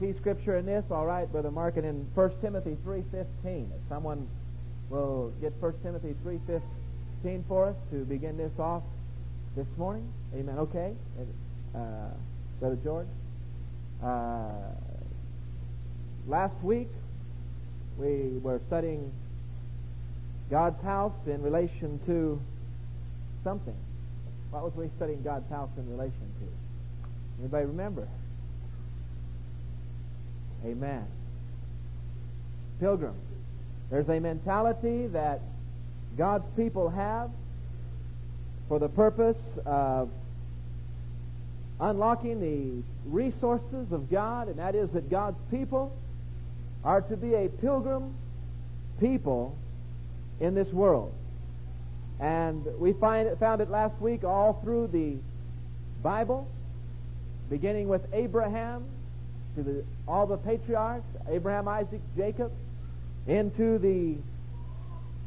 key scripture in this, all right, Brother Mark, and in 1 Timothy 3.15. If someone will get 1 Timothy 3.15 for us to begin this off this morning. Amen. Okay. Uh, Brother George. Uh, last week, we were studying God's house in relation to something. What was we studying God's house in relation to? Anybody remember? Amen. Pilgrim. There's a mentality that God's people have for the purpose of unlocking the resources of God, and that is that God's people are to be a pilgrim people in this world. And we find it, found it last week all through the Bible, beginning with Abraham to the, all the patriarchs, Abraham, Isaac, Jacob, into the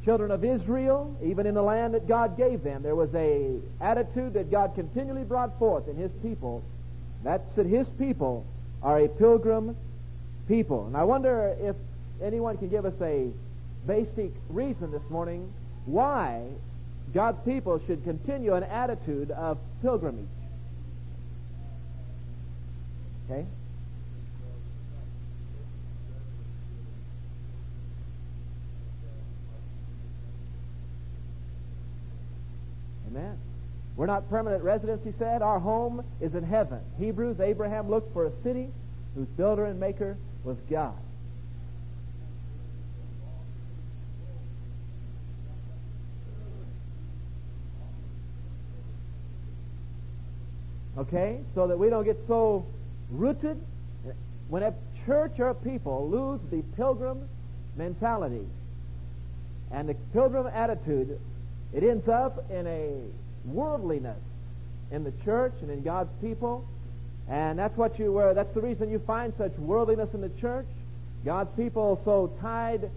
children of Israel, even in the land that God gave them. There was a attitude that God continually brought forth in His people. That's that His people are a pilgrim people. And I wonder if anyone can give us a basic reason this morning why God's people should continue an attitude of pilgrimage. Okay? Amen. We're not permanent residents, he said. Our home is in heaven. Hebrews, Abraham looked for a city whose builder and maker was God. Okay? So that we don't get so rooted. When a church or people lose the pilgrim mentality and the pilgrim attitude, it ends up in a worldliness in the church and in God's people. And that's what you were. That's the reason you find such worldliness in the church. God's people so tied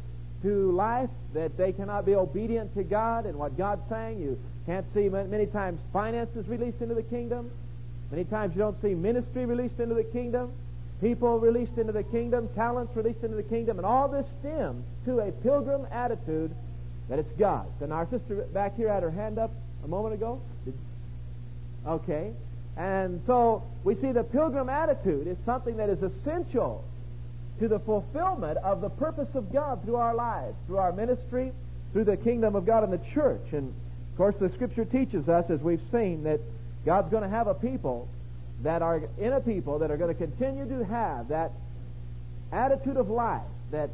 to life that they cannot be obedient to God and what God's saying. You can't see many times finances released into the kingdom. Many times you don't see ministry released into the kingdom, people released into the kingdom, talents released into the kingdom, and all this stems to a pilgrim attitude that it's God. And our sister back here had her hand up a moment ago. Okay. And so we see the pilgrim attitude is something that is essential to the fulfillment of the purpose of God through our lives, through our ministry, through the kingdom of God and the church. And of course, the Scripture teaches us, as we've seen, that God's going to have a people that are in a people that are going to continue to have that attitude of life that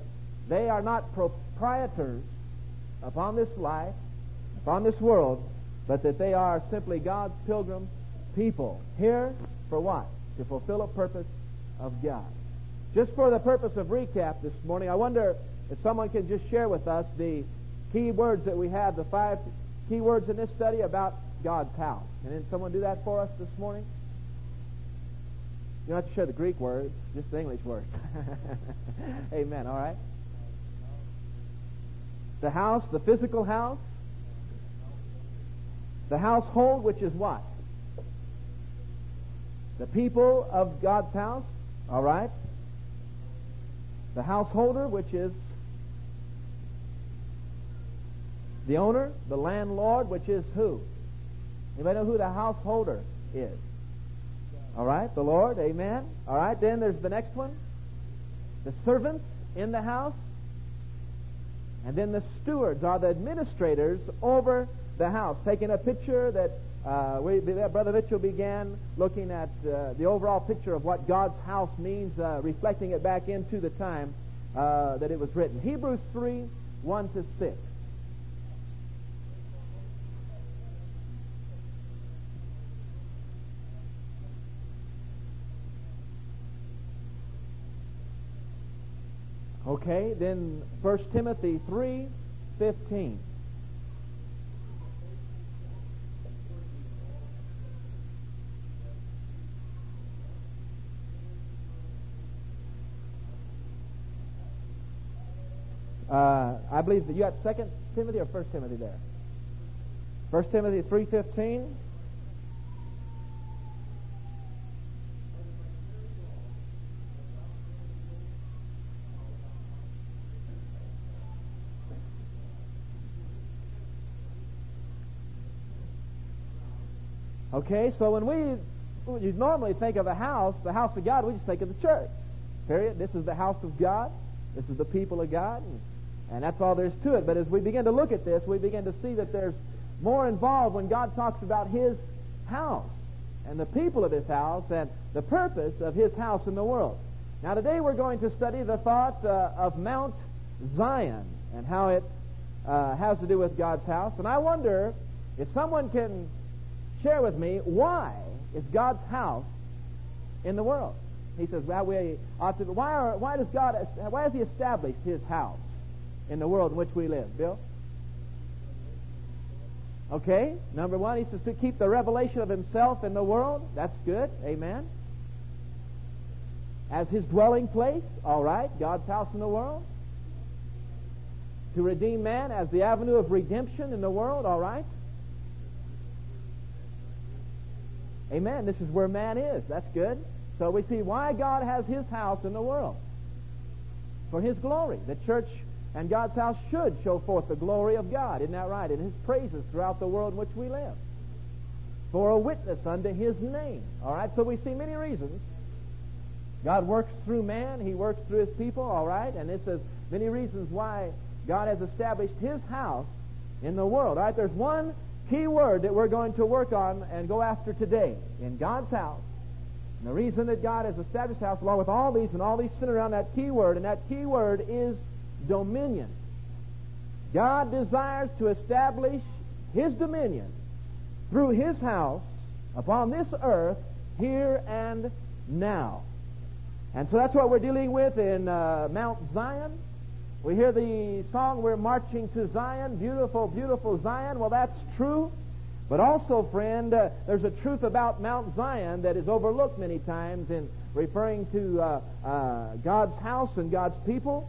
they are not proprietors upon this life, upon this world, but that they are simply God's pilgrim people. Here for what? To fulfill a purpose of God. Just for the purpose of recap this morning, I wonder if someone can just share with us the key words that we have, the five key words in this study about God's house. Can someone do that for us this morning? You don't have to share the Greek words, just the English words. Amen. All right. The house, the physical house. The household, which is what? The people of God's house. All right. The householder, which is the owner, the landlord, which is who? Anybody know who the householder is? All right, the Lord, amen. All right, then there's the next one. The servants in the house. And then the stewards are the administrators over the house. Taking a picture that uh, we, Brother Mitchell began looking at uh, the overall picture of what God's house means, uh, reflecting it back into the time uh, that it was written. Hebrews 3 1 to 6. Okay, then 1 Timothy 3 15. Uh, I believe that you got Second Timothy or First Timothy there. First Timothy three fifteen. Okay, so when we you normally think of a house, the house of God, we just think of the church. Period. This is the house of God. This is the people of God. And, and that's all there's to it. But as we begin to look at this, we begin to see that there's more involved when God talks about His house and the people of His house and the purpose of His house in the world. Now, today we're going to study the thought uh, of Mount Zion and how it uh, has to do with God's house. And I wonder if someone can share with me why is God's house in the world? He says, well, we ought to, why, are, why does God, why has He established His house in the world in which we live? Bill? Okay, number one, He says to keep the revelation of Himself in the world. That's good. Amen. As His dwelling place. All right, God's house in the world. To redeem man as the avenue of redemption in the world. All right. Amen. This is where man is. That's good. So we see why God has His house in the world. For His glory. The church and God's house should show forth the glory of God. Isn't that right? And His praises throughout the world in which we live. For a witness unto His name. All right? So we see many reasons. God works through man. He works through His people. All right? And this is many reasons why God has established His house in the world. All right? There's one key word that we're going to work on and go after today in God's house. And the reason that God has established house, along with all these, and all these sit around that key word, and that key word is dominion. God desires to establish His dominion through His house upon this earth here and now. And so that's what we're dealing with in uh, Mount Zion. We hear the song, We're Marching to Zion, beautiful, beautiful Zion. Well, that's true. But also, friend, uh, there's a truth about Mount Zion that is overlooked many times in referring to uh, uh, God's house and God's people.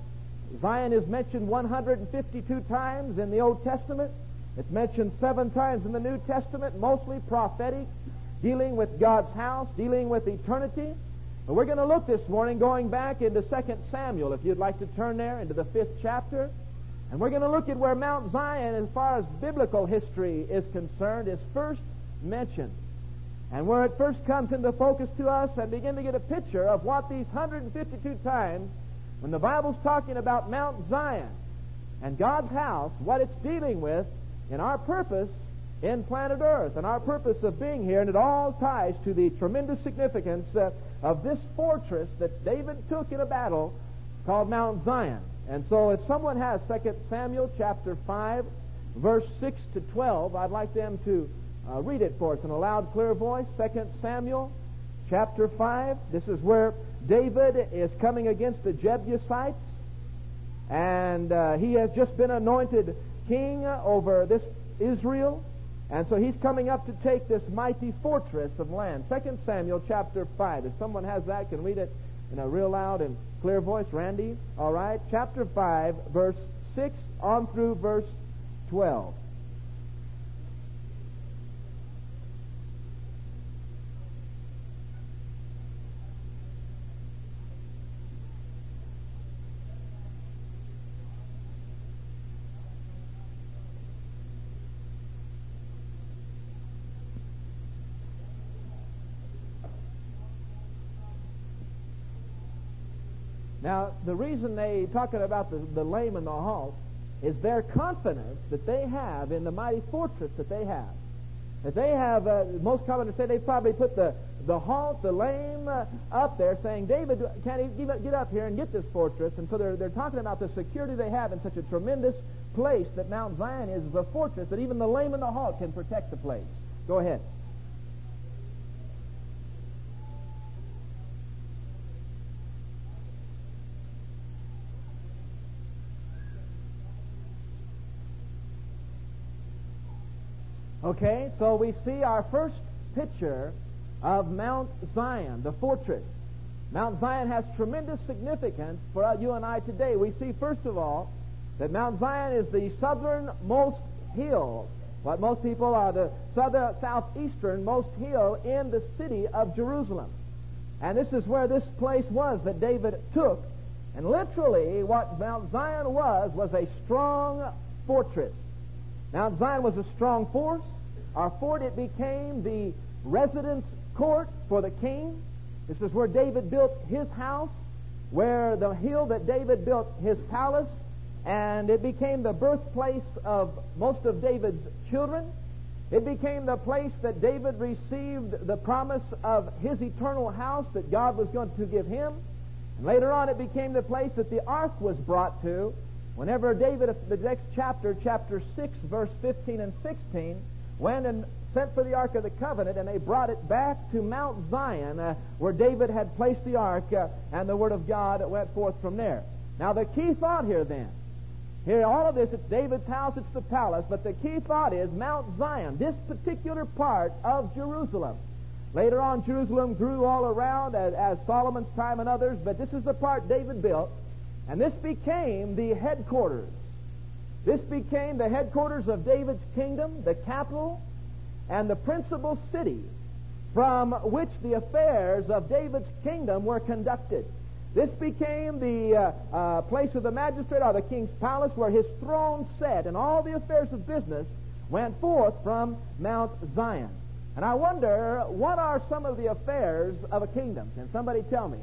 Zion is mentioned 152 times in the Old Testament. It's mentioned seven times in the New Testament, mostly prophetic, dealing with God's house, dealing with eternity. But we're going to look this morning going back into 2 Samuel, if you'd like to turn there, into the fifth chapter. And we're going to look at where Mount Zion, as far as biblical history is concerned, is first mentioned. And where it first comes into focus to us and begin to get a picture of what these 152 times, when the Bible's talking about Mount Zion and God's house, what it's dealing with in our purpose in planet Earth and our purpose of being here, and it all ties to the tremendous significance uh, of this fortress that David took in a battle called Mount Zion. And so if someone has 2 Samuel chapter 5, verse 6 to 12, I'd like them to uh, read it for us in a loud, clear voice. 2 Samuel chapter 5. This is where David is coming against the Jebusites. And uh, he has just been anointed king over this Israel. And so he's coming up to take this mighty fortress of land. 2 Samuel chapter 5. If someone has that, can read it in a real loud and clear voice. Randy? All right. Chapter 5, verse 6 on through verse 12. Now, the reason they talking about the, the lame and the halt is their confidence that they have in the mighty fortress that they have. That they have, uh, most commentators say they probably put the, the halt, the lame, uh, up there saying, David, can't he get up here and get this fortress? And so they're, they're talking about the security they have in such a tremendous place that Mount Zion is, a fortress that even the lame and the halt can protect the place. Go ahead. Okay, so we see our first picture of Mount Zion, the fortress. Mount Zion has tremendous significance for you and I today. We see, first of all, that Mount Zion is the southernmost hill, what most people are the southern, southeasternmost hill in the city of Jerusalem. And this is where this place was that David took. And literally, what Mount Zion was, was a strong fortress. Mount Zion was a strong force, our fort, it became the residence court for the king. This is where David built his house, where the hill that David built his palace, and it became the birthplace of most of David's children. It became the place that David received the promise of his eternal house that God was going to give him. And later on, it became the place that the ark was brought to. Whenever David, the next chapter, chapter 6, verse 15 and 16, went and sent for the Ark of the Covenant, and they brought it back to Mount Zion, uh, where David had placed the Ark, uh, and the Word of God went forth from there. Now, the key thought here then here, all of this, it's David's house, it's the palace, but the key thought is Mount Zion, this particular part of Jerusalem. Later on, Jerusalem grew all around as, as Solomon's time and others, but this is the part David built, and this became the headquarters. This became the headquarters of David's kingdom, the capital, and the principal city from which the affairs of David's kingdom were conducted. This became the uh, uh, place of the magistrate or the king's palace where his throne sat, and all the affairs of business went forth from Mount Zion. And I wonder, what are some of the affairs of a kingdom? Can somebody tell me?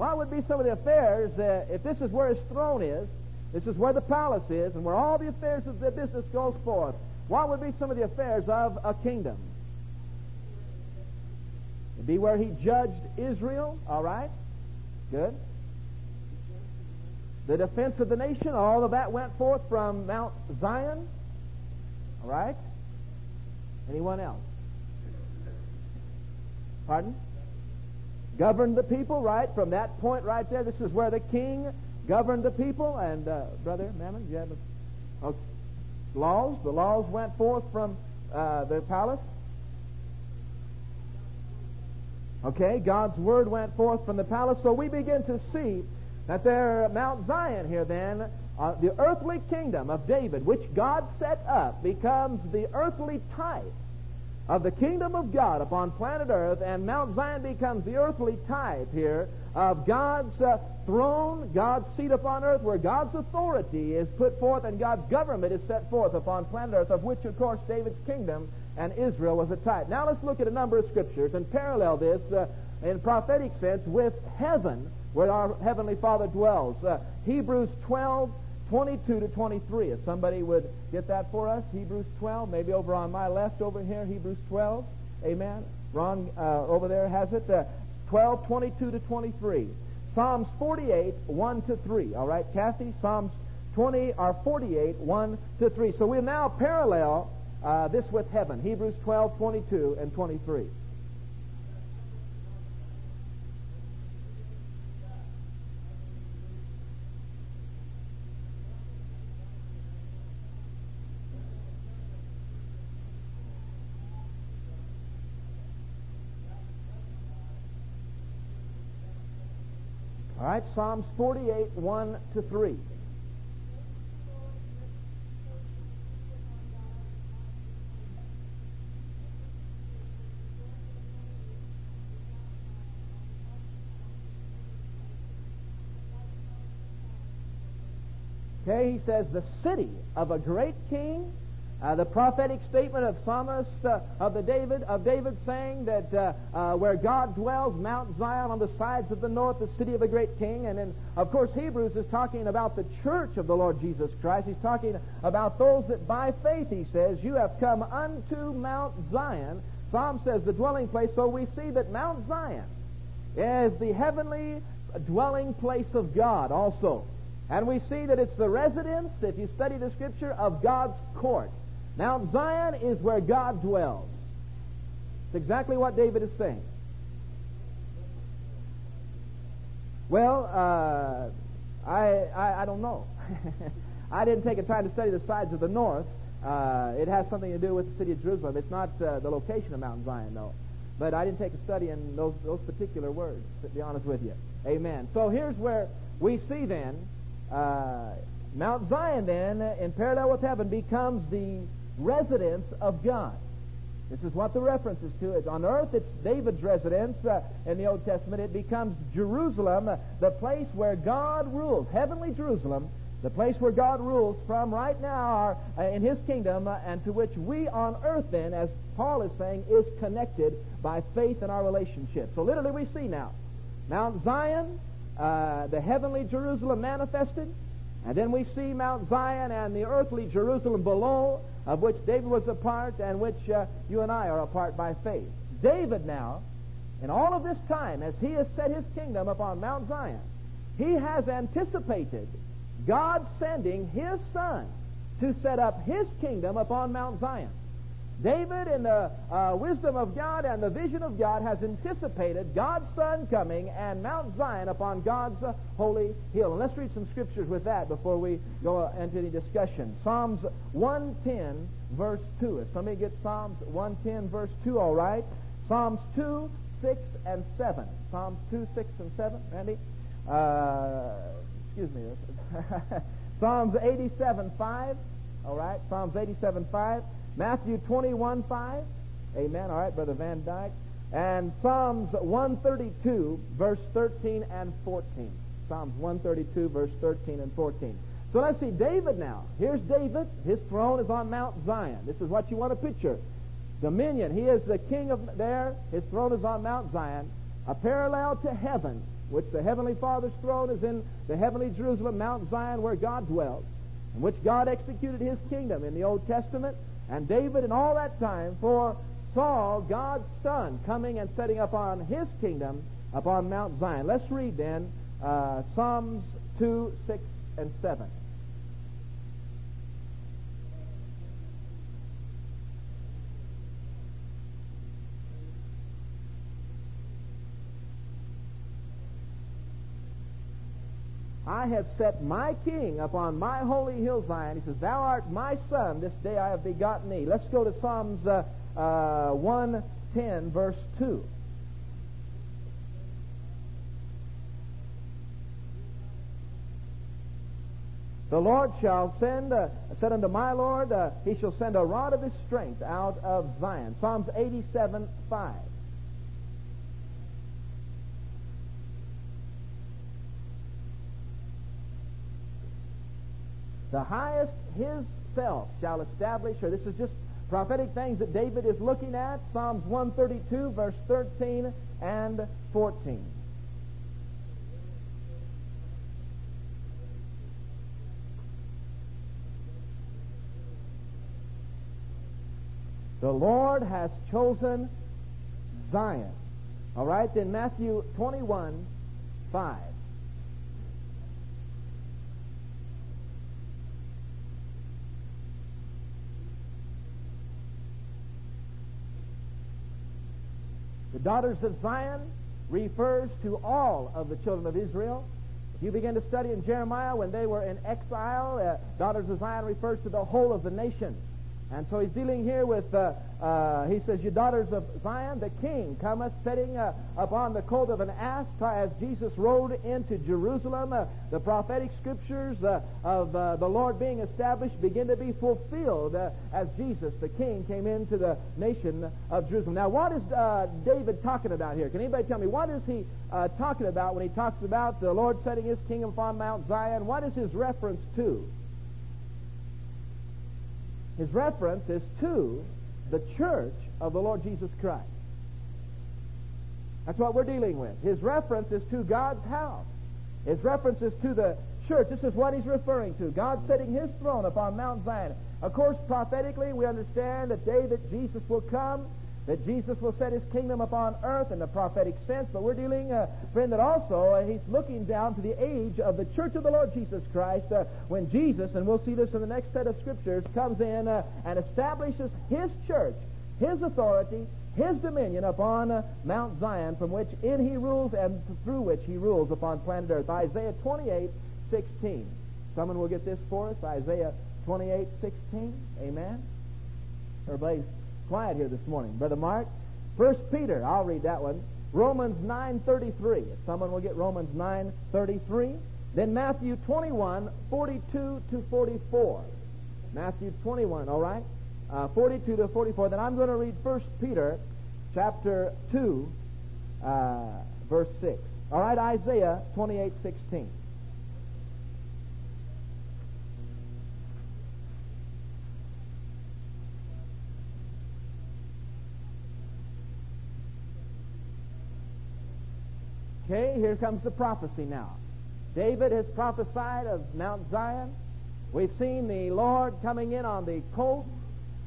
What would be some of the affairs, uh, if this is where his throne is, this is where the palace is, and where all the affairs of the business goes forth, what would be some of the affairs of a kingdom? It'd be where he judged Israel, all right? Good. The defense of the nation, all of that went forth from Mount Zion. All right? Anyone else? Pardon? Governed the people, right? From that point right there, this is where the king governed the people. And, uh, Brother Mammon, you have a, oh, laws? The laws went forth from uh, the palace. Okay, God's word went forth from the palace. So we begin to see that there, Mount Zion here then, uh, the earthly kingdom of David, which God set up, becomes the earthly type of the kingdom of God upon planet Earth, and Mount Zion becomes the earthly type here of God's uh, throne, God's seat upon earth, where God's authority is put forth and God's government is set forth upon planet Earth, of which, of course, David's kingdom and Israel was a type. Now let's look at a number of scriptures and parallel this uh, in prophetic sense with heaven, where our Heavenly Father dwells. Uh, Hebrews 12, 22 to 23. If somebody would get that for us, Hebrews 12, maybe over on my left over here, Hebrews 12. Amen. Ron uh, over there has it. Uh, 12, 22 to 23. Psalms 48, 1 to 3. All right, Kathy? Psalms 20 or 48, 1 to 3. So we now parallel uh, this with heaven. Hebrews 12, 22 and 23. All right, Psalms 48, 1 to 3. Okay, he says, the city of a great king. Uh, the prophetic statement of psalmist uh, of the David of David saying that uh, uh, where God dwells, Mount Zion on the sides of the north, the city of a great king, and then of course Hebrews is talking about the church of the Lord Jesus Christ. He's talking about those that by faith, he says, you have come unto Mount Zion. Psalm says the dwelling place. So we see that Mount Zion is the heavenly dwelling place of God also. And we see that it's the residence, if you study the scripture, of God's court. Mount Zion is where God dwells. It's exactly what David is saying. Well, uh, I, I, I don't know. I didn't take a time to study the sides of the north. Uh, it has something to do with the city of Jerusalem. It's not uh, the location of Mount Zion, though. But I didn't take a study in those, those particular words, to be honest with you. Amen. So here's where we see then uh, Mount Zion, then, in parallel with heaven, becomes the residence of God. This is what the reference is to. It's on earth, it's David's residence. Uh, in the Old Testament, it becomes Jerusalem, uh, the place where God rules. Heavenly Jerusalem The place where God rules from right now uh, in His kingdom, uh, and to which we on earth then, as Paul is saying, is connected by faith in our relationship. So literally we see now Mount Zion, uh, the heavenly Jerusalem manifested, and then we see Mount Zion and the earthly Jerusalem below, of which David was a part and which uh, you and I are a part by faith. David now, in all of this time, as he has set his kingdom upon Mount Zion, he has anticipated God sending his son to set up his kingdom upon Mount Zion. David, in the uh, wisdom of God and the vision of God, has anticipated God's Son coming and Mount Zion upon God's uh, holy hill. And let's read some scriptures with that before we go into any discussion. Psalms 110, verse 2. If somebody gets Psalms 110, verse 2, all right. Psalms 2, 6, and 7. Psalms 2, 6, and 7. Randy? Uh, excuse me. Psalms 87, 5. All right. Psalms 87, 5. Matthew 21, 5. Amen. All right, Brother Van Dyke. And Psalms 132, verse 13 and 14. Psalms 132, verse 13 and 14. So let's see David now. Here's David. His throne is on Mount Zion. This is what you want to picture. Dominion. He is the king of there. His throne is on Mount Zion. A parallel to heaven, which the Heavenly Father's throne is in the heavenly Jerusalem, Mount Zion, where God dwells, in which God executed his kingdom in the Old Testament. And David, in all that time, foresaw God's Son coming and setting up on his kingdom upon Mount Zion. Let's read then uh, Psalms 2, 6, and 7. I have set my king upon my holy hill Zion. He says, Thou art my son, this day I have begotten thee. Let's go to Psalms uh, uh, 110, verse 2. The Lord shall send, uh, said unto my Lord, uh, He shall send a rod of His strength out of Zion. Psalms 87, 5. The highest his self shall establish, or this is just prophetic things that David is looking at. Psalms 132, verse 13 and 14. The Lord has chosen Zion. All right, then Matthew 21, 5. The daughters of Zion refers to all of the children of Israel. If you begin to study in Jeremiah when they were in exile, uh, daughters of Zion refers to the whole of the nation. And so he's dealing here with, uh, uh, he says, You daughters of Zion, the king cometh sitting uh, upon the colt of an ass as Jesus rode into Jerusalem. Uh, the prophetic scriptures uh, of uh, the Lord being established begin to be fulfilled as Jesus, the king, came into the nation of Jerusalem. Now, what is David talking about here? Can anybody tell me? What is he talking about when he talks about the Lord setting his kingdom upon Mount Zion? What is his reference to? His reference is to the church of the Lord Jesus Christ. That's what we're dealing with. His reference is to God's house. His reference is to the church. This is what he's referring to. God setting his throne upon Mount Zion. Of course, prophetically, we understand that day that Jesus will come, that Jesus will set his kingdom upon earth in the prophetic sense, but we're dealing, uh, friend, that also uh, he's looking down to the age of the church of the Lord Jesus Christ uh, when Jesus, and we'll see this in the next set of scriptures, comes in uh, and establishes his church, his authority, his dominion upon uh, Mount Zion, from which in he rules and through which he rules upon planet earth. Isaiah 28, 16. Someone will get this for us. Isaiah 28, 16. Amen. Everybody's quiet here this morning. Brother Mark, First Peter, I'll read that one. Romans 9.33. If someone will get Romans 9.33. Then Matthew 21, 42 to 44. Matthew 21, all right? Uh, 42 to 44. Then I'm going to read First Peter chapter 2, uh, verse 6. All right, Isaiah 28, 16. Okay, here comes the prophecy now. David has prophesied of Mount Zion. We've seen the Lord coming in on the colt.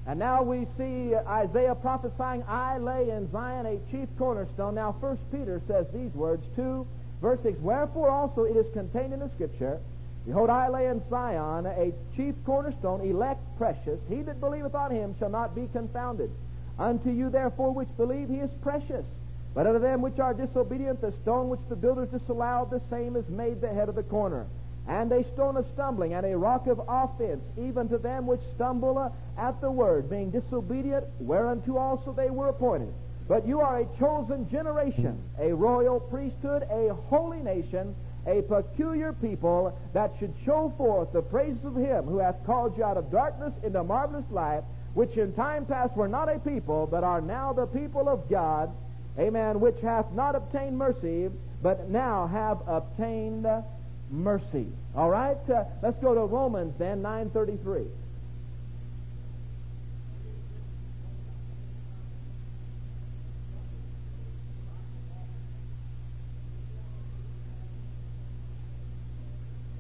And now we see Isaiah prophesying, I lay in Zion a chief cornerstone. Now, First Peter says these words, 2, verse 6, Wherefore also it is contained in the Scripture, Behold, I lay in Zion a chief cornerstone, elect, precious. He that believeth on him shall not be confounded. Unto you, therefore, which believe, he is precious. But unto them which are disobedient, the stone which the builders disallowed, the same is made the head of the corner. And a stone of stumbling, and a rock of offense, even to them which stumble at the word, being disobedient, whereunto also they were appointed. But you are a chosen generation, a royal priesthood, a holy nation, a peculiar people that should show forth the praises of him who hath called you out of darkness into marvelous light, which in time past were not a people, but are now the people of God, amen, which hath not obtained mercy, but now have obtained mercy. All right? Uh, let's go to Romans then, 933.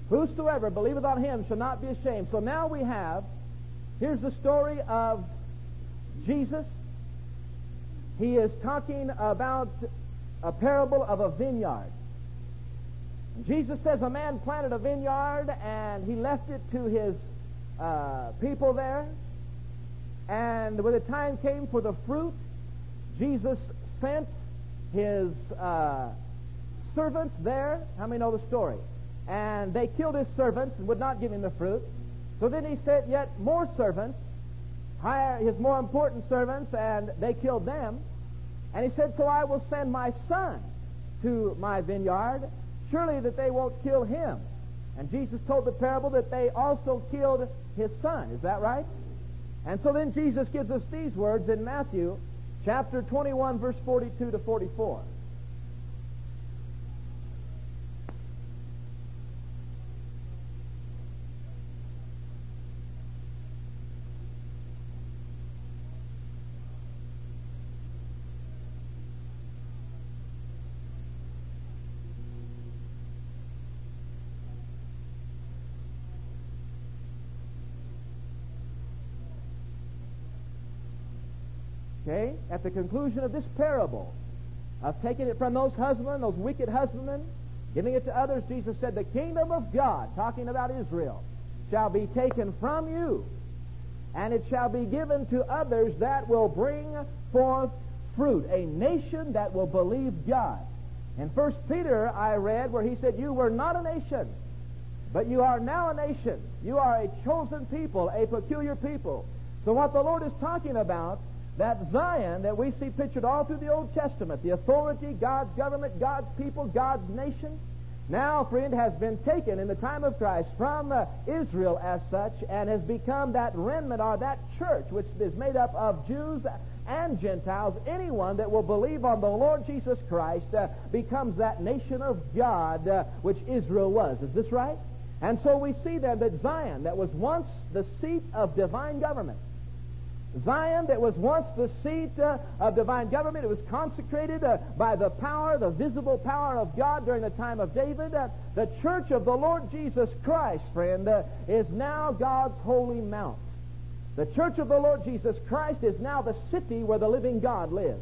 Whosoever believeth on him shall not be ashamed. So now we have, here's the story of Jesus. He is talking about a parable of a vineyard. Jesus says a man planted a vineyard and he left it to his uh, people there. And when the time came for the fruit, Jesus sent his uh, servants there. How many know the story? And they killed his servants and would not give him the fruit. So then he sent yet more servants, higher, his more important servants, and they killed them. And he said, So I will send my son to my vineyard. Surely that they won't kill him. And Jesus told the parable that they also killed his son. Is that right? And so then Jesus gives us these words in Matthew chapter 21, verse 42 to 44. Okay? At the conclusion of this parable, of taking it from those husbandmen, those wicked husbandmen, giving it to others, Jesus said, The kingdom of God, talking about Israel, shall be taken from you, and it shall be given to others that will bring forth fruit, a nation that will believe God. In First Peter, I read where he said, You were not a nation, but you are now a nation. You are a chosen people, a peculiar people. So what the Lord is talking about that Zion that we see pictured all through the Old Testament, the authority, God's government, God's people, God's nation, now, friend, has been taken in the time of Christ from uh, Israel as such and has become that remnant or that church which is made up of Jews and Gentiles. Anyone that will believe on the Lord Jesus Christ uh, becomes that nation of God uh, which Israel was. Is this right? And so we see then that Zion, that was once the seat of divine government, Zion, that was once the seat uh, of divine government, it was consecrated uh, by the power, the visible power of God during the time of David. Uh, the church of the Lord Jesus Christ, friend, uh, is now God's holy mount. The church of the Lord Jesus Christ is now the city where the living God lives.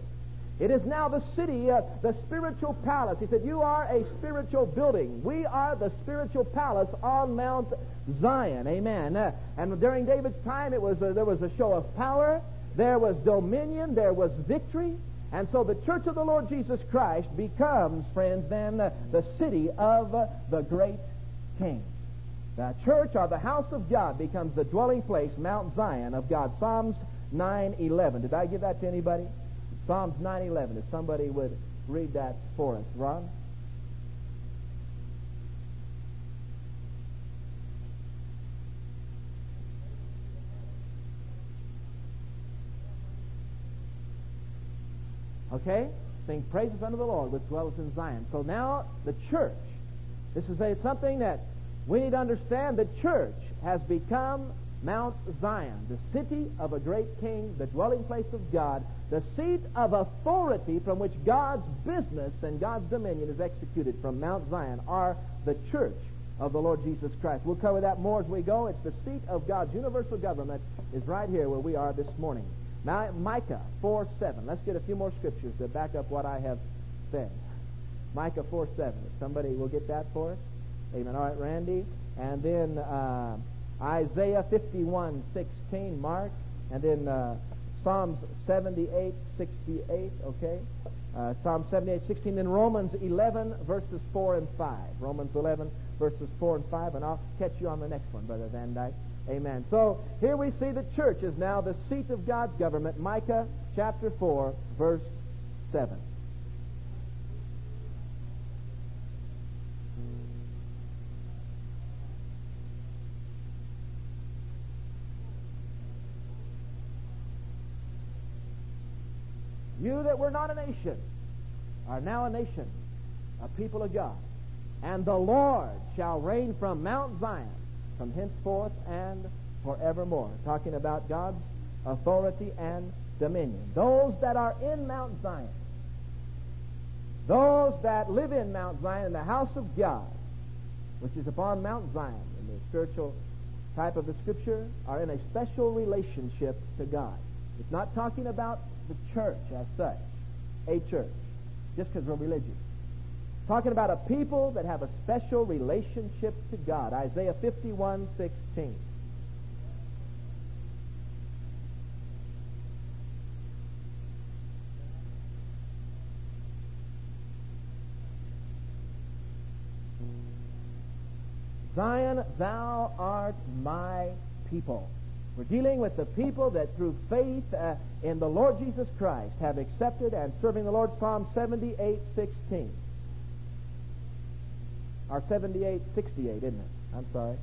It is now the city, uh, the spiritual palace. He said, You are a spiritual building. We are the spiritual palace on Mount Zion. Amen. Uh, and during David's time, it was uh, there was a show of power, there was dominion, there was victory. And so the church of the Lord Jesus Christ becomes, friends, then uh, the city of uh, the great King. The church or the house of God becomes the dwelling place, Mount Zion of God. Psalms 9:11. Did I give that to anybody? Psalms 9:11. If somebody would read that for us, Ron. Okay? Sing praises unto the Lord which dwelleth in Zion. So now the church. This is a, something that we need to understand. The church has become Mount Zion, the city of a great king, the dwelling place of God, the seat of authority from which God's business and God's dominion is executed from Mount Zion are the church of the Lord Jesus Christ. We'll cover that more as we go. It's the seat of God's universal government is right here where we are this morning. Now, Micah 4 7. Let's get a few more scriptures to back up what I have said. Micah 4 7. Somebody will get that for us. Amen. All right, Randy. And then uh, Isaiah 51 16, Mark. And then uh, Psalms 78 68, okay? Uh, Psalm 78 16. Then Romans 11, verses 4 and 5. Romans 11, verses 4 and 5. And I'll catch you on the next one, Brother Van Dyke. Amen. So here we see the church is now the seat of God's government. Micah chapter 4, verse 7. You that were not a nation are now a nation, a people of God. And the Lord shall reign from Mount Zion from henceforth and forevermore. Talking about God's authority and dominion. Those that are in Mount Zion, those that live in Mount Zion, in the house of God, which is upon Mount Zion, in the spiritual type of the Scripture, are in a special relationship to God. It's not talking about the church as such, a church, just because we're religious. Talking about a people that have a special relationship to God. Isaiah 51 16. Zion, thou art my people. We're dealing with the people that through faith uh, in the Lord Jesus Christ have accepted and serving the Lord. Psalm 78 16. Or 78, 68, isn't it? I'm sorry.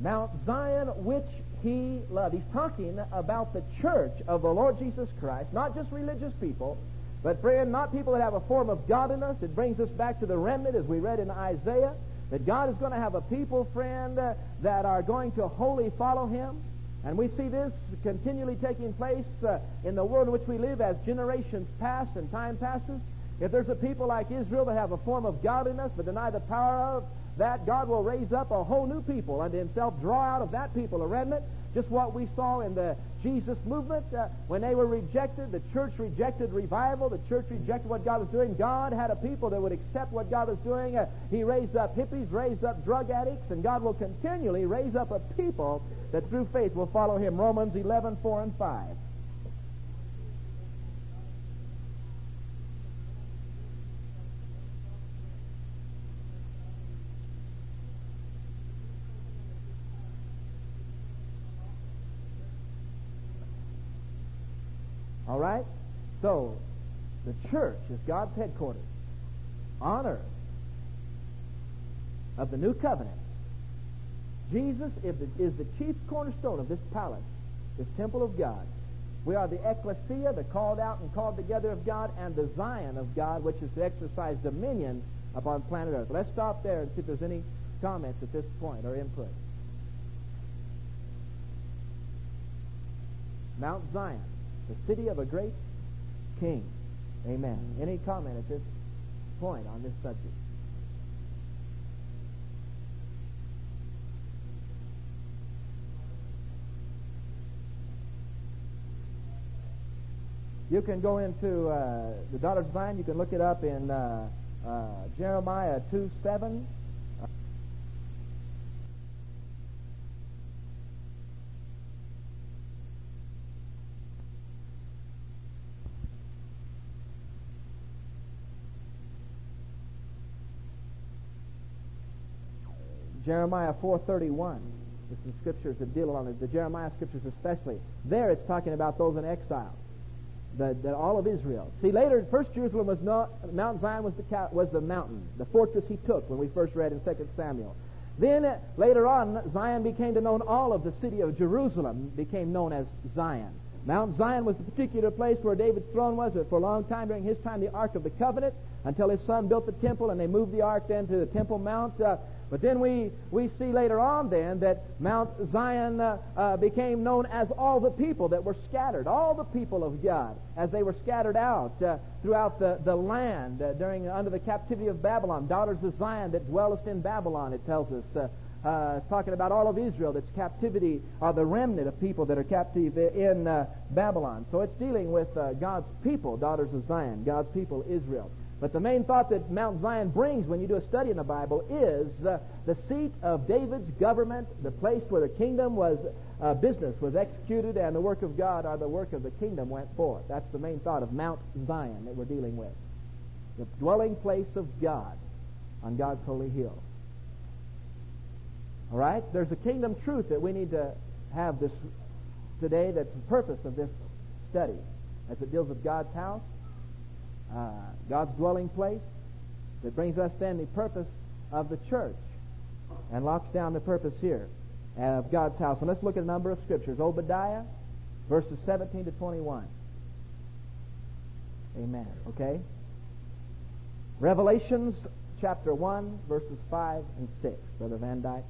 Mount Zion, which he loved. He's talking about the church of the Lord Jesus Christ, not just religious people, but, friend, not people that have a form of godliness. It brings us back to the remnant, as we read in Isaiah, that God is going to have a people, friend, uh, that are going to wholly follow him. And we see this continually taking place uh, in the world in which we live as generations pass and time passes. If there's a people like Israel that have a form of godliness but deny the power of that, God will raise up a whole new people unto himself, draw out of that people a remnant. Just what we saw in the Jesus movement uh, when they were rejected. The church rejected revival. The church rejected what God was doing. God had a people that would accept what God was doing. Uh, he raised up hippies, raised up drug addicts, and God will continually raise up a people that through faith will follow him. Romans 11, 4 and 5. All right? So, the church is God's headquarters on earth of the new covenant. Jesus is the, is the chief cornerstone of this palace, this temple of God. We are the ecclesia, the called out and called together of God, and the Zion of God, which is to exercise dominion upon planet Earth. Let's stop there and see if there's any comments at this point or input. Mount Zion, the city of a great king. Amen. Any comment at this point on this subject? You can go into uh, the daughter Zion. You can look it up in uh, uh, Jeremiah 2 7. Jeremiah 4:31. There's some scriptures that deal on it. The Jeremiah scriptures especially. There it's talking about those in exile. The, the, all of Israel. See, later, first Jerusalem was not, Mount Zion was the, was the mountain, the fortress he took when we first read in 2 Samuel. Then, later on, Zion became to known all of the city of Jerusalem, became known as Zion. Mount Zion was the particular place where David's throne was for a long time during his time, the Ark of the Covenant, until his son built the temple and they moved the Ark then to the Temple Mount. Uh, but then we, we see later on then that Mount Zion uh, uh, became known as all the people that were scattered, all the people of God, as they were scattered out uh, throughout the, the land uh, during under the captivity of Babylon. Daughters of Zion that dwellest in Babylon, it tells us. Uh, uh, it's talking about all of Israel that's captivity, or the remnant of people that are captive in uh, Babylon. So it's dealing with uh, God's people, daughters of Zion, God's people, Israel. But the main thought that Mount Zion brings when you do a study in the Bible is uh, the seat of David's government, the place where the kingdom was, uh, business was executed, and the work of God or the work of the kingdom went forth. That's the main thought of Mount Zion that we're dealing with. The dwelling place of God on God's holy hill. All right? There's a kingdom truth that we need to have this today that's the purpose of this study as it deals with God's house, uh, God's dwelling place, that brings us then the purpose of the church and locks down the purpose here of God's house. And let's look at a number of scriptures. Obadiah, verses 17 to 21. Amen. Okay? Revelations chapter 1, verses 5 and 6. Brother Van Dyke.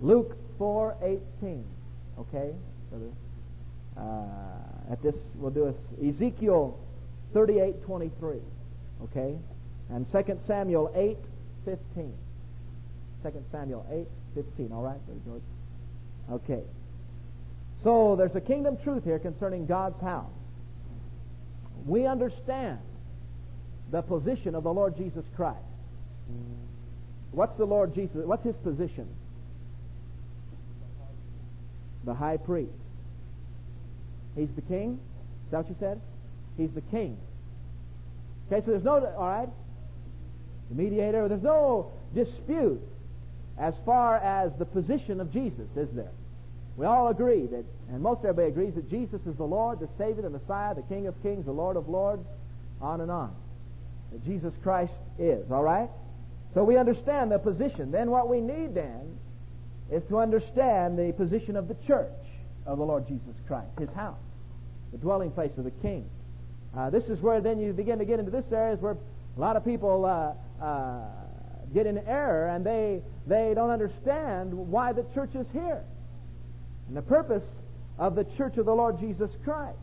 Luke 4:18. Okay, uh, at this we'll do a, Ezekiel 38:23. Okay, and 2 Samuel 8:15. 2 Samuel 8:15. All right, George. Okay. So there's a kingdom truth here concerning God's house. We understand the position of the Lord Jesus Christ. What's the Lord Jesus? What's his position? the high priest. He's the king. Is that what you said? He's the king. Okay, so there's no, all right, the mediator, there's no dispute as far as the position of Jesus, is there? We all agree that, and most everybody agrees that Jesus is the Lord, the Savior, the Messiah, the King of Kings, the Lord of Lords, on and on. That Jesus Christ is, all right? So we understand the position. Then what we need then is to understand the position of the church of the Lord Jesus Christ, his house, the dwelling place of the king. Uh, this is where then you begin to get into this area is where a lot of people uh, uh, get in error and they, they don't understand why the church is here and the purpose of the church of the Lord Jesus Christ.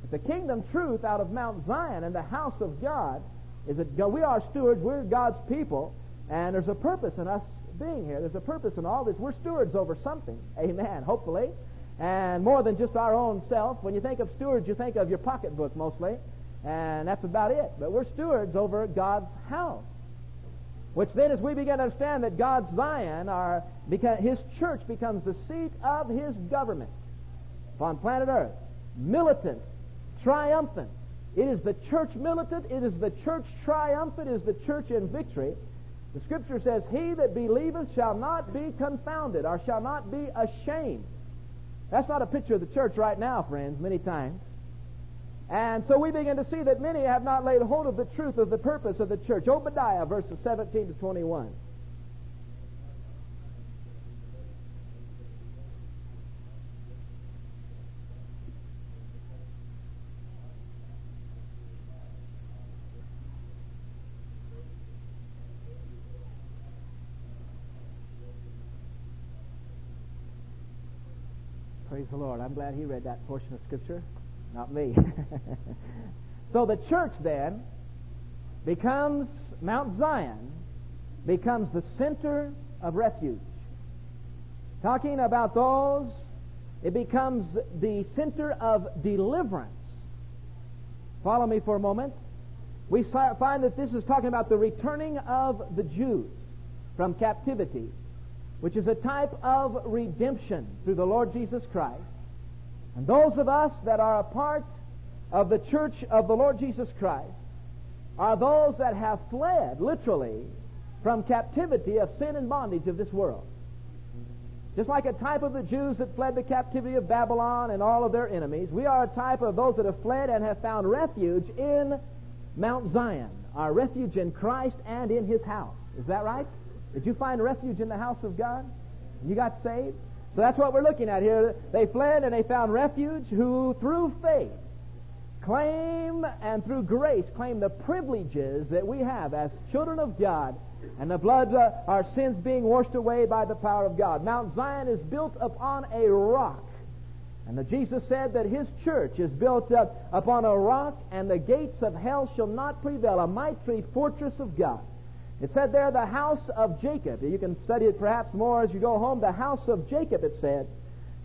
But the kingdom truth out of Mount Zion and the house of God is that we are stewards, we're God's people, and there's a purpose in us being here. There's a purpose in all this. We're stewards over something. Amen. Hopefully. And more than just our own self. When you think of stewards, you think of your pocketbook mostly. And that's about it. But we're stewards over God's house. Which then, as we begin to understand that God's Zion, our, His church becomes the seat of His government upon planet Earth. Militant, triumphant. It is the church militant. It is the church triumphant. It is the church in victory. The scripture says, He that believeth shall not be confounded, or shall not be ashamed. That's not a picture of the church right now, friends, many times. And so we begin to see that many have not laid hold of the truth of the purpose of the church. Obadiah, verses 17 to 21. Praise the Lord. I'm glad he read that portion of Scripture, not me. so the church then becomes, Mount Zion becomes the center of refuge. Talking about those, it becomes the center of deliverance. Follow me for a moment. We find that this is talking about the returning of the Jews from captivity which is a type of redemption through the Lord Jesus Christ. And those of us that are a part of the church of the Lord Jesus Christ are those that have fled, literally, from captivity of sin and bondage of this world. Just like a type of the Jews that fled the captivity of Babylon and all of their enemies, we are a type of those that have fled and have found refuge in Mount Zion, our refuge in Christ and in His house. Is that right? Did you find refuge in the house of God? You got saved? So that's what we're looking at here. They fled and they found refuge who, through faith, claim and through grace claim the privileges that we have as children of God and the blood, uh, our sins being washed away by the power of God. Mount Zion is built upon a rock. And Jesus said that his church is built up upon a rock, and the gates of hell shall not prevail. A mighty fortress of God. It said there, the house of Jacob. You can study it perhaps more as you go home. The house of Jacob, it said,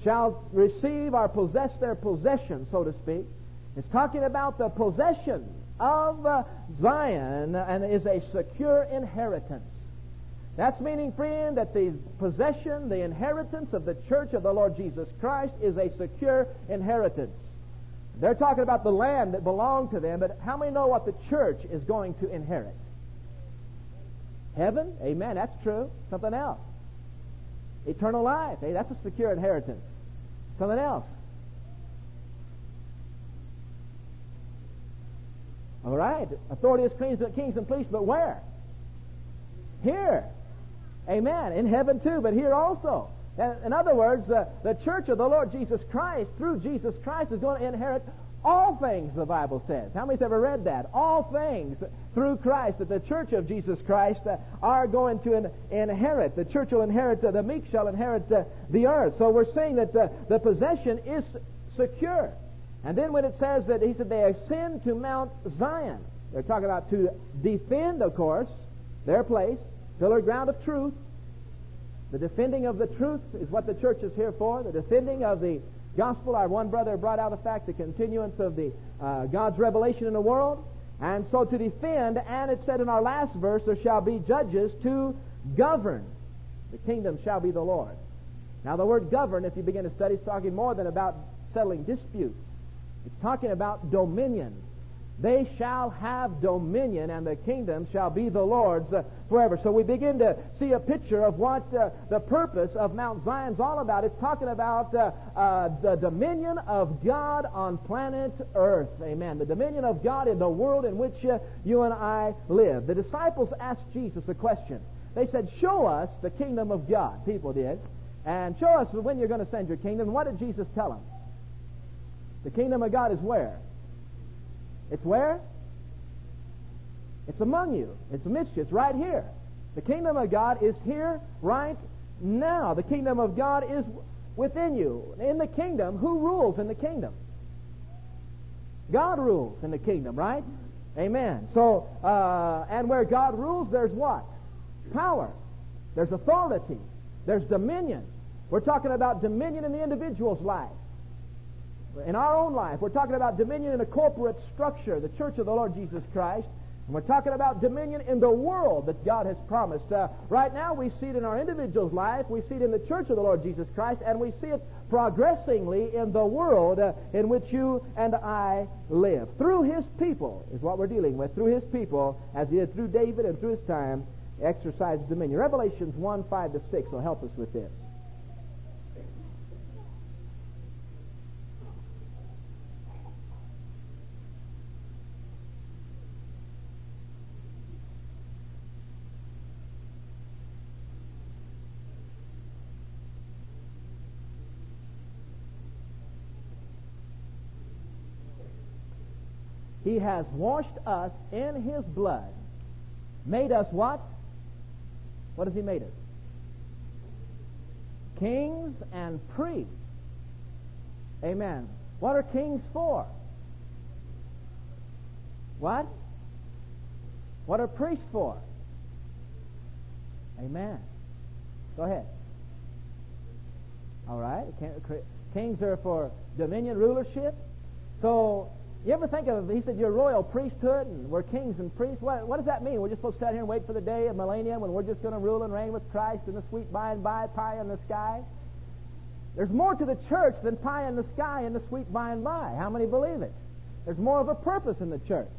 shall receive or possess their possession, so to speak. It's talking about the possession of uh, Zion and is a secure inheritance. That's meaning, friend, that the possession, the inheritance of the church of the Lord Jesus Christ is a secure inheritance. They're talking about the land that belonged to them, but how many know what the church is going to inherit? Heaven? Amen. That's true. Something else. Eternal life. Hey, that's a secure inheritance. Something else. All right. Authority is kings and priests, but where? Here. Amen. In heaven too, but here also. In other words, the, the church of the Lord Jesus Christ, through Jesus Christ, is going to inherit all things, the Bible says. How many's ever read that? All things through Christ, that the church of Jesus Christ uh, are going to in, inherit. The church will inherit, uh, the meek shall inherit uh, the earth. So we're saying that the, the possession is secure. And then when it says that he said they ascend to Mount Zion, they're talking about to defend, of course, their place, pillar ground of truth. The defending of the truth is what the church is here for. The defending of the gospel. Our one brother brought out the fact, the continuance of the uh, God's revelation in the world. And so to defend, and it said in our last verse, there shall be judges to govern. The kingdom shall be the Lord. Now the word govern, if you begin to study, is talking more than about settling disputes. It's talking about dominion. They shall have dominion, and the kingdom shall be the Lord's uh, forever. So we begin to see a picture of what uh, the purpose of Mount Zion's all about. It's talking about uh, uh, the dominion of God on planet Earth. Amen. The dominion of God in the world in which uh, you and I live. The disciples asked Jesus a question. They said, Show us the kingdom of God. People did. And show us when you're going to send your kingdom. What did Jesus tell them? The kingdom of God is where? It's where? It's among you. It's amidst you. It's right here. The kingdom of God is here right now. The kingdom of God is within you. In the kingdom, who rules in the kingdom? God rules in the kingdom, right? Amen. So, uh, and where God rules, there's what? Power. There's authority. There's dominion. We're talking about dominion in the individual's life in our own life. We're talking about dominion in a corporate structure, the church of the Lord Jesus Christ. And we're talking about dominion in the world that God has promised. Uh, right now, we see it in our individual's life, we see it in the church of the Lord Jesus Christ, and we see it progressingly in the world uh, in which you and I live. Through His people is what we're dealing with. Through His people, as He did through David and through His time, exercise dominion. Revelations 1 5 to 6 will help us with this. He has washed us in His blood, made us what? What has He made us? Kings and priests. Amen. What are kings for? What? What are priests for? Amen. Go ahead. All right. Kings are for dominion, rulership. So you ever think of, he said, your royal priesthood, and we're kings and priests. What, what does that mean? We're just supposed to sit here and wait for the day of millennium when we're just going to rule and reign with Christ in the sweet by and by, pie in the sky? There's more to the church than pie in the sky and the sweet by and by. How many believe it? There's more of a purpose in the church.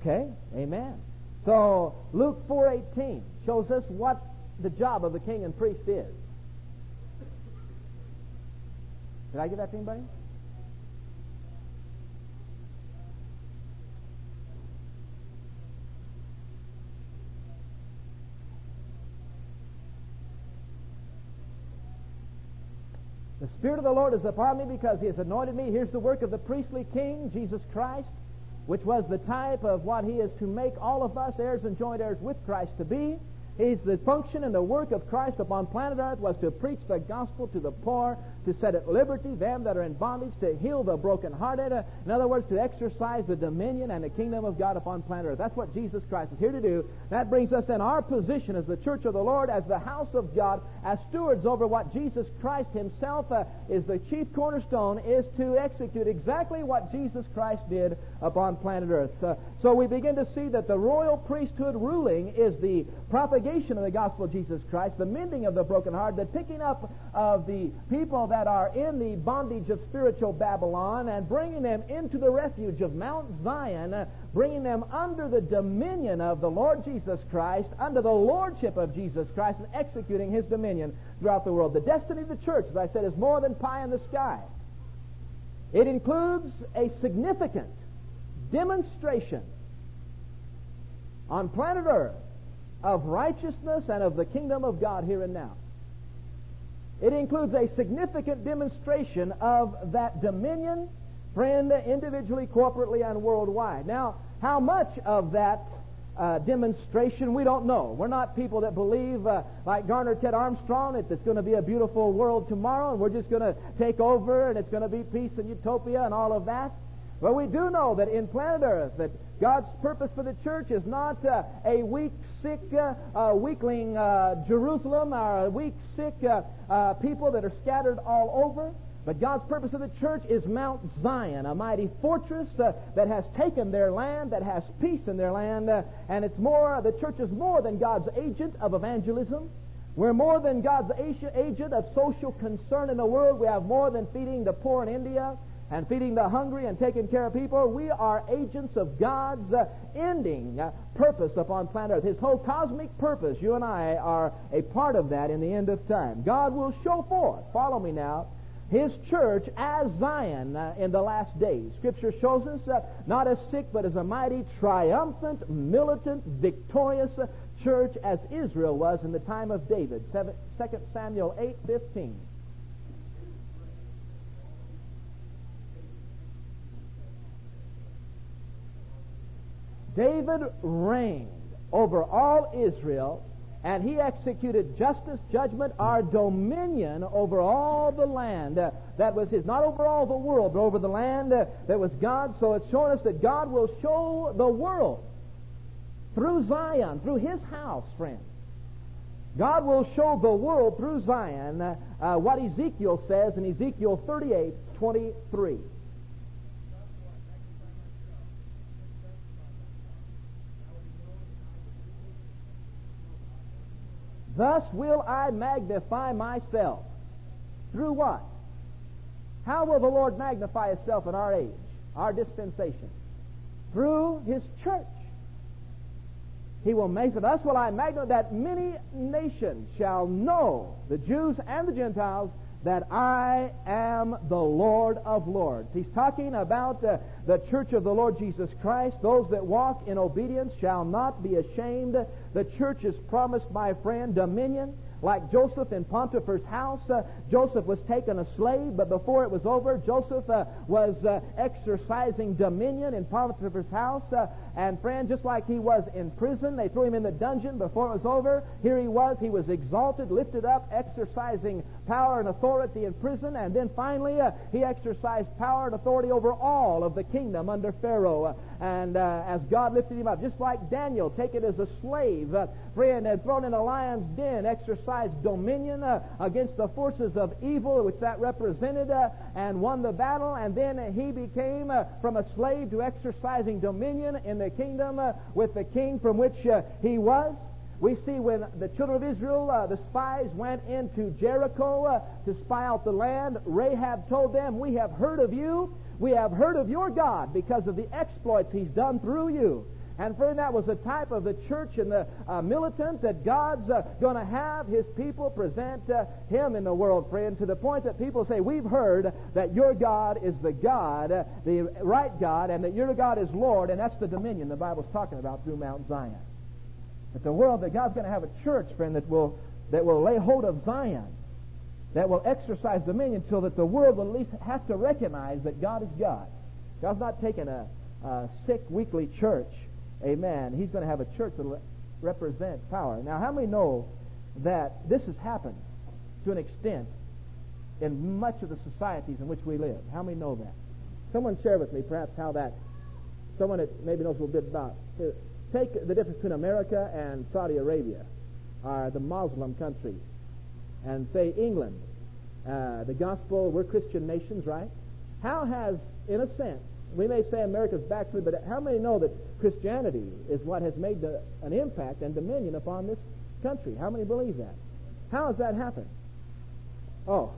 Okay? Amen. So Luke 4:18 shows us what the job of a king and priest is. Did I get that to anybody? The Spirit of the Lord is upon me because He has anointed me. Here's the work of the priestly King, Jesus Christ, which was the type of what He is to make all of us heirs and joint heirs with Christ to be. He's the function and the work of Christ upon planet earth was to preach the gospel to the poor, to set at liberty them that are in bondage, to heal the brokenhearted. In other words, to exercise the dominion and the kingdom of God upon planet earth. That's what Jesus Christ is here to do. That brings us in our position as the church of the Lord, as the house of God, as stewards over what Jesus Christ Himself uh, is the chief cornerstone, is to execute exactly what Jesus Christ did upon planet earth. Uh, so we begin to see that the royal priesthood ruling is the propagation of the gospel of Jesus Christ, the mending of the broken heart, the picking up of the people that are in the bondage of spiritual Babylon and bringing them into the refuge of Mount Zion, uh, bringing them under the dominion of the Lord Jesus Christ, under the lordship of Jesus Christ, and executing his dominion throughout the world. The destiny of the church, as I said, is more than pie in the sky. It includes a significant demonstration on planet Earth of righteousness and of the kingdom of God here and now. It includes a significant demonstration of that dominion, friend, individually, corporately, and worldwide. Now, how much of that uh, demonstration, we don't know. We're not people that believe, uh, like Garner Ted Armstrong, that it's going to be a beautiful world tomorrow and we're just going to take over and it's going to be peace and utopia and all of that. But we do know that in planet Earth, that God's purpose for the church is not uh, a weak, sick, uh, uh, weakling uh, Jerusalem or a weak, sick uh, uh, people that are scattered all over. But God's purpose of the church is Mount Zion, a mighty fortress that has taken their land, that has peace in their land, and it's more, the church is more than God's agent of evangelism. We're more than God's agent of social concern in the world. We have more than feeding the poor in India and feeding the hungry and taking care of people. We are agents of God's uh, ending uh, purpose upon planet Earth. His whole cosmic purpose, you and I are a part of that in the end of time. God will show forth, follow me now, His church as Zion uh, in the last days. Scripture shows us uh, not as sick, but as a mighty, triumphant, militant, victorious uh, church as Israel was in the time of David. 2 Samuel 8 15. David reigned over all Israel, and he executed justice, judgment, our dominion over all the land uh, that was his. Not over all the world, but over the land uh, that was God's. So it's showing us that God will show the world through Zion, through his house, friends. God will show the world through Zion uh, uh what Ezekiel says in Ezekiel 38 23. Thus will I magnify myself. Through what? How will the Lord magnify Himself in our age, our dispensation? Through His church. He will make it. Thus will I magnify that many nations shall know, the Jews and the Gentiles, that I am the Lord of Lords. He's talking about the church of the Lord Jesus Christ. Those that walk in obedience shall not be ashamed. The church is promised, my friend, dominion. Like Joseph in Potiphar's house, uh, Joseph was taken a slave, but before it was over, Joseph uh, was uh, exercising dominion in Potiphar's house. Uh, and friend, just like he was in prison, they threw him in the dungeon before it was over. Here he was, he was exalted, lifted up, exercising power and authority in prison. And then finally, uh, he exercised power and authority over all of the kingdom under Pharaoh. Uh, and as God lifted him up, just like Daniel, taken as a slave, friend, and thrown in a lion's den, exercised dominion against the forces of evil, which that represented, uh, and won the battle. And then he became uh, from a slave to exercising dominion in the kingdom uh, with the king from which uh, he was. We see when the children of Israel, uh, the spies, went into Jericho uh, to spy out the land, Rahab told them, We have heard of you. We have heard of your God because of the exploits he's done through you. And friend, that was the type of the church and the uh, militant that God's uh, going to have His people present uh, Him in the world, friend, to the point that people say, We've heard that your God is the God, uh, the right God, and that your God is Lord, and that's the dominion the Bible's talking about through Mount Zion. That the world, that God's going to have a church, friend, that will, that will lay hold of Zion, that will exercise dominion so that the world will at least have to recognize that God is God. God's not taking a, a sick, weakly church Amen. He's going to have a church that will represent power. Now, how many know that this has happened to an extent in much of the societies in which we live? How many know that? Someone share with me perhaps how that, someone that maybe knows a little bit about. Take the difference between America and Saudi Arabia, are the Muslim countries, and say England. Uh, the gospel, we're Christian nations, right? How has, in a sense, we may say America's backslid, but how many know that Christianity is what has made the, an impact and dominion upon this country? How many believe that? How has that happened? Oh,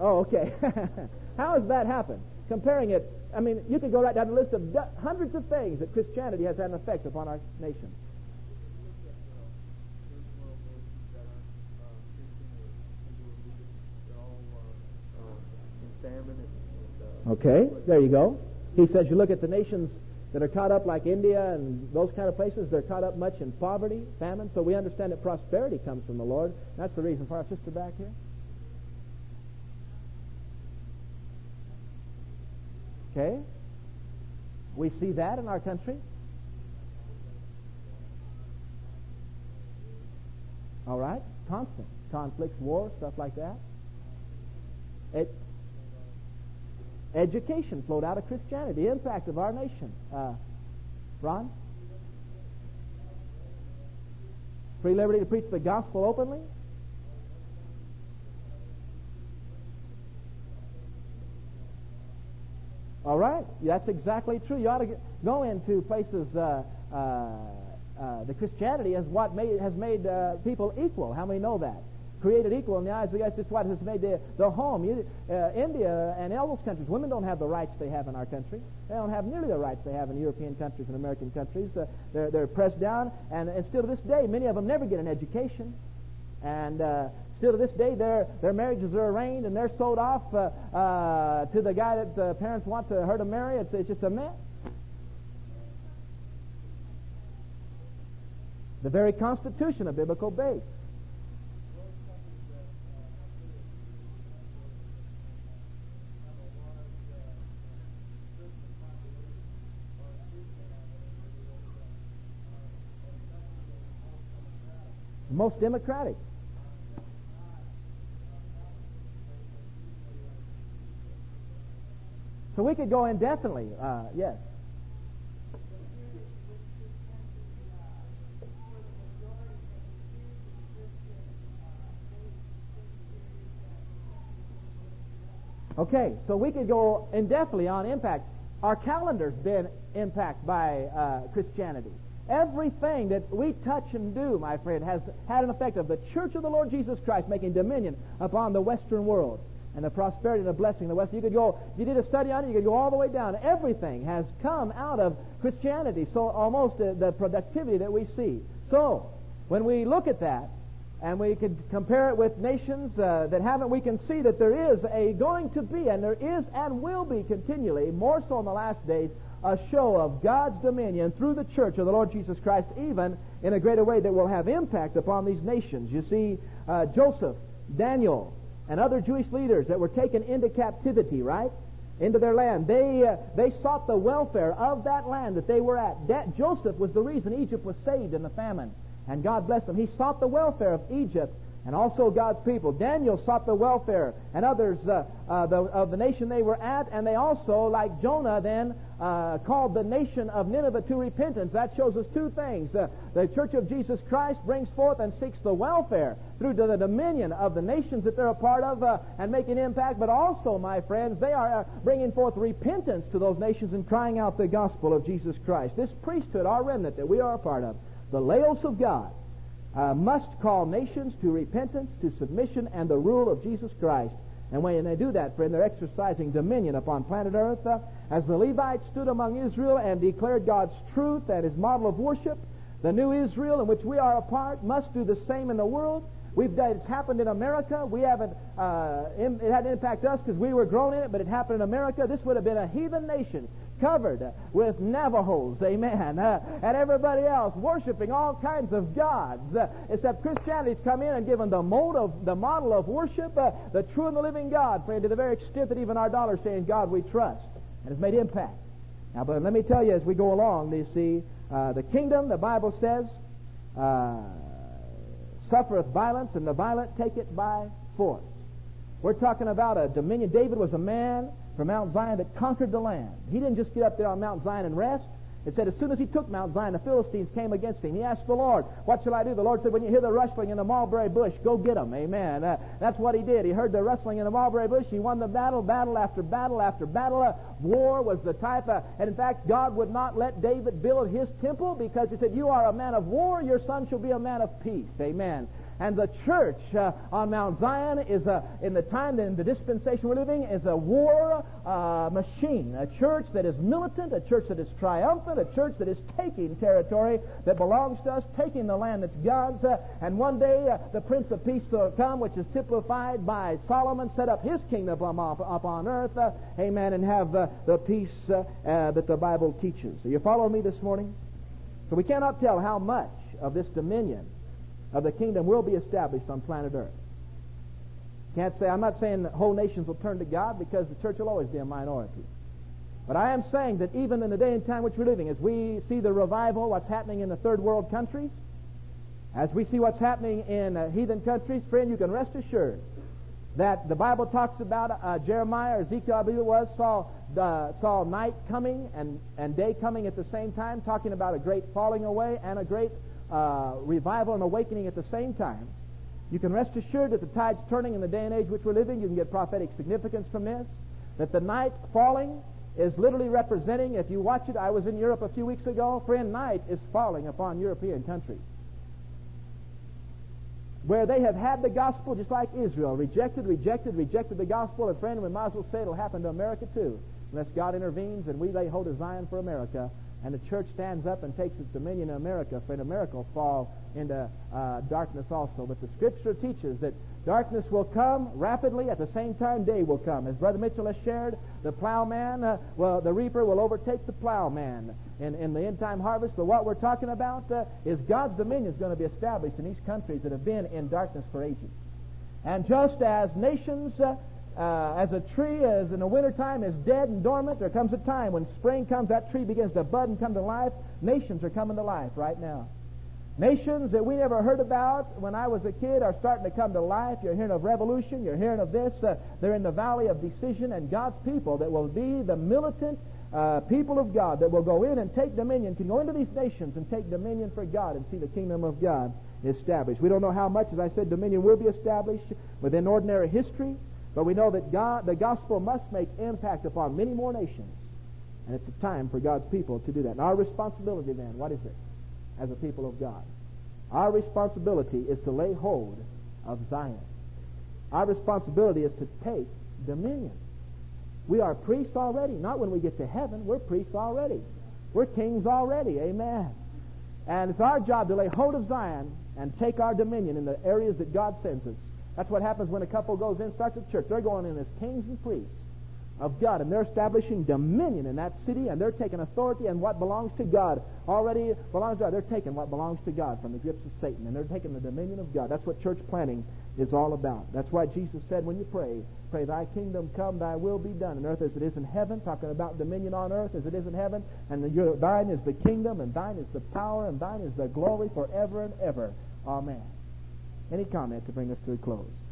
oh, okay. how has that happened? Comparing it, I mean, you could go right down the list of hundreds of things that Christianity has had an effect upon our nation. Okay, there you go. He says you look at the nations that are caught up like India and those kind of places, they're caught up much in poverty, famine. So we understand that prosperity comes from the Lord. That's the reason for our sister back here. Okay? We see that in our country. All right? Constant. Conflicts, war, stuff like that. It, Education flowed out of Christianity, the impact of our nation. Uh, Ron? Free liberty to preach the gospel openly? All right, that's exactly true. You ought to get, go into places. Uh, uh, uh, the Christianity is what made, has made uh, people equal. How many know that? Created equal in the eyes of the God. It's what has made their, their home. You, uh, India and all those countries, women don't have the rights they have in our country. They don't have nearly the rights they have in European countries and American countries. Uh, they're, they're pressed down, and, and still to this day, many of them never get an education. And uh, still to this day, their, their marriages are arranged and they're sold off uh, uh, to the guy that the parents want to, her to marry. It's, it's just a mess. The very constitution of biblical base. Most democratic. So we could go indefinitely, uh, yes. Okay, so we could go indefinitely on impact. Our calendar's been impacted by uh, Christianity. Everything that we touch and do, my friend, has had an effect of the Church of the Lord Jesus Christ making dominion upon the Western world and the prosperity and the blessing of the West. You could go, if you did a study on it, you could go all the way down. Everything has come out of Christianity, so almost the, the productivity that we see. So, when we look at that, and we could compare it with nations uh, that haven't, we can see that there is a going to be, and there is and will be continually, more so in the last days, a show of God's dominion through the church of the Lord Jesus Christ, even in a greater way that will have impact upon these nations. You see, uh, Joseph, Daniel, and other Jewish leaders that were taken into captivity, right? Into their land. They, uh, they sought the welfare of that land that they were at. That Joseph was the reason Egypt was saved in the famine. And God blessed them. He sought the welfare of Egypt and also God's people. Daniel sought the welfare and others uh, uh, the, of the nation they were at, and they also, like Jonah, then uh, called the nation of Nineveh to repentance. That shows us two things. Uh, the Church of Jesus Christ brings forth and seeks the welfare through to the dominion of the nations that they're a part of uh, and make an impact, but also, my friends, they are uh, bringing forth repentance to those nations and crying out the gospel of Jesus Christ. This priesthood, our remnant that we are a part of, the Laos of God, uh, must call nations to repentance, to submission, and the rule of Jesus Christ. And when they do that, friend, they're exercising dominion upon planet Earth. Uh, as the Levites stood among Israel and declared God's truth and His model of worship, the new Israel in which we are a part must do the same in the world. We've done, it's happened in America. We haven't. Uh, it hadn't impacted us because we were grown in it, but it happened in America. This would have been a heathen nation covered with Navajos, amen, uh, and everybody else worshiping all kinds of gods. Uh, except Christianity's come in and given the mode of the model of worship, uh, the true and the living God, friend, to the very extent that even our dollars saying, "God, we trust," and has made impact. Now, but let me tell you, as we go along, you see, uh, the kingdom, the Bible says, uh, suffereth violence, and the violent take it by force. We're talking about a dominion. David was a man from Mount Zion that conquered the land. He didn't just get up there on Mount Zion and rest. It said as soon as he took Mount Zion, the Philistines came against him. He asked the Lord, What shall I do? The Lord said, When you hear the rustling in the mulberry bush, go get them. Amen. Uh, that's what he did. He heard the rustling in the mulberry bush. He won the battle, battle after battle after battle. Uh, war was the type of, and in fact, God would not let David build his temple because he said, You are a man of war, your son shall be a man of peace. Amen. And the church uh, on Mount Zion is a, in the time, in the dispensation we're living, is a war uh, machine. A church that is militant, a church that is triumphant, a church that is taking territory that belongs to us, taking the land that's God's. Uh, and one day uh, the Prince of Peace will come, which is typified by Solomon, set up his kingdom up, up on earth. Uh, amen. And have uh, the peace that the Bible teaches. Are you following me this morning? So we cannot tell how much of this dominion of the kingdom will be established on planet Earth. Can't say, I'm not saying that whole nations will turn to God because the church will always be a minority. But I am saying that even in the day and time which we're living, as we see the revival, what's happening in the third world countries, as we see what's happening in uh, heathen countries, friend, you can rest assured that the Bible talks about uh, Jeremiah or Ezekiel, I believe it was, saw, uh, saw night coming and, and day coming at the same time, talking about a great falling away and a great uh, revival and awakening at the same time, you can rest assured that the tide's turning in the day and age which we're living. You can get prophetic significance from this. That the night falling is literally representing, if you watch it, I was in Europe a few weeks ago, friend, night is falling upon European countries. Where they have had the gospel just like Israel, rejected, rejected, rejected the gospel, and friend, we might as well say it'll happen to America too, unless God intervenes and we lay hold of Zion for America and the church stands up and takes its dominion in America, friend, America will fall into uh, darkness also. But the Scripture teaches that darkness will come rapidly. At the same time, day will come. As Brother Mitchell has shared, the plowman, uh, well, the reaper will overtake the plowman in, in the end time harvest. But what we're talking about uh, is God's dominion is going to be established in these countries that have been in darkness for ages. And just as nations uh, uh, as a tree as in the wintertime is dead and dormant, there comes a time when spring comes, that tree begins to bud and come to life. Nations are coming to life right now. Nations that we never heard about when I was a kid are starting to come to life. You're hearing of revolution. You're hearing of this. Uh, they're in the valley of decision, and God's people that will be the militant uh, people of God that will go in and take dominion, can go into these nations and take dominion for God and see the kingdom of God established. We don't know how much, as I said, dominion will be established within ordinary history. But we know that God, the gospel must make impact upon many more nations. And it's a time for God's people to do that. And our responsibility then, what is it as a people of God? Our responsibility is to lay hold of Zion. Our responsibility is to take dominion. We are priests already. Not when we get to heaven. We're priests already. We're kings already. Amen. And it's our job to lay hold of Zion and take our dominion in the areas that God sends us. That's what happens when a couple goes in, starts a church. They're going in as kings and priests of God, and they're establishing dominion in that city, and they're taking authority and what belongs to God already belongs to God. They're taking what belongs to God from the grips of Satan, and they're taking the dominion of God. That's what church planting is all about. That's why Jesus said, when you pray, pray, Thy kingdom come, Thy will be done in earth as it is in heaven. Talking about dominion on earth as it is in heaven, and your, Thine is the kingdom, and Thine is the power, and Thine is the glory forever and ever. Amen. Any comment to bring us to a close?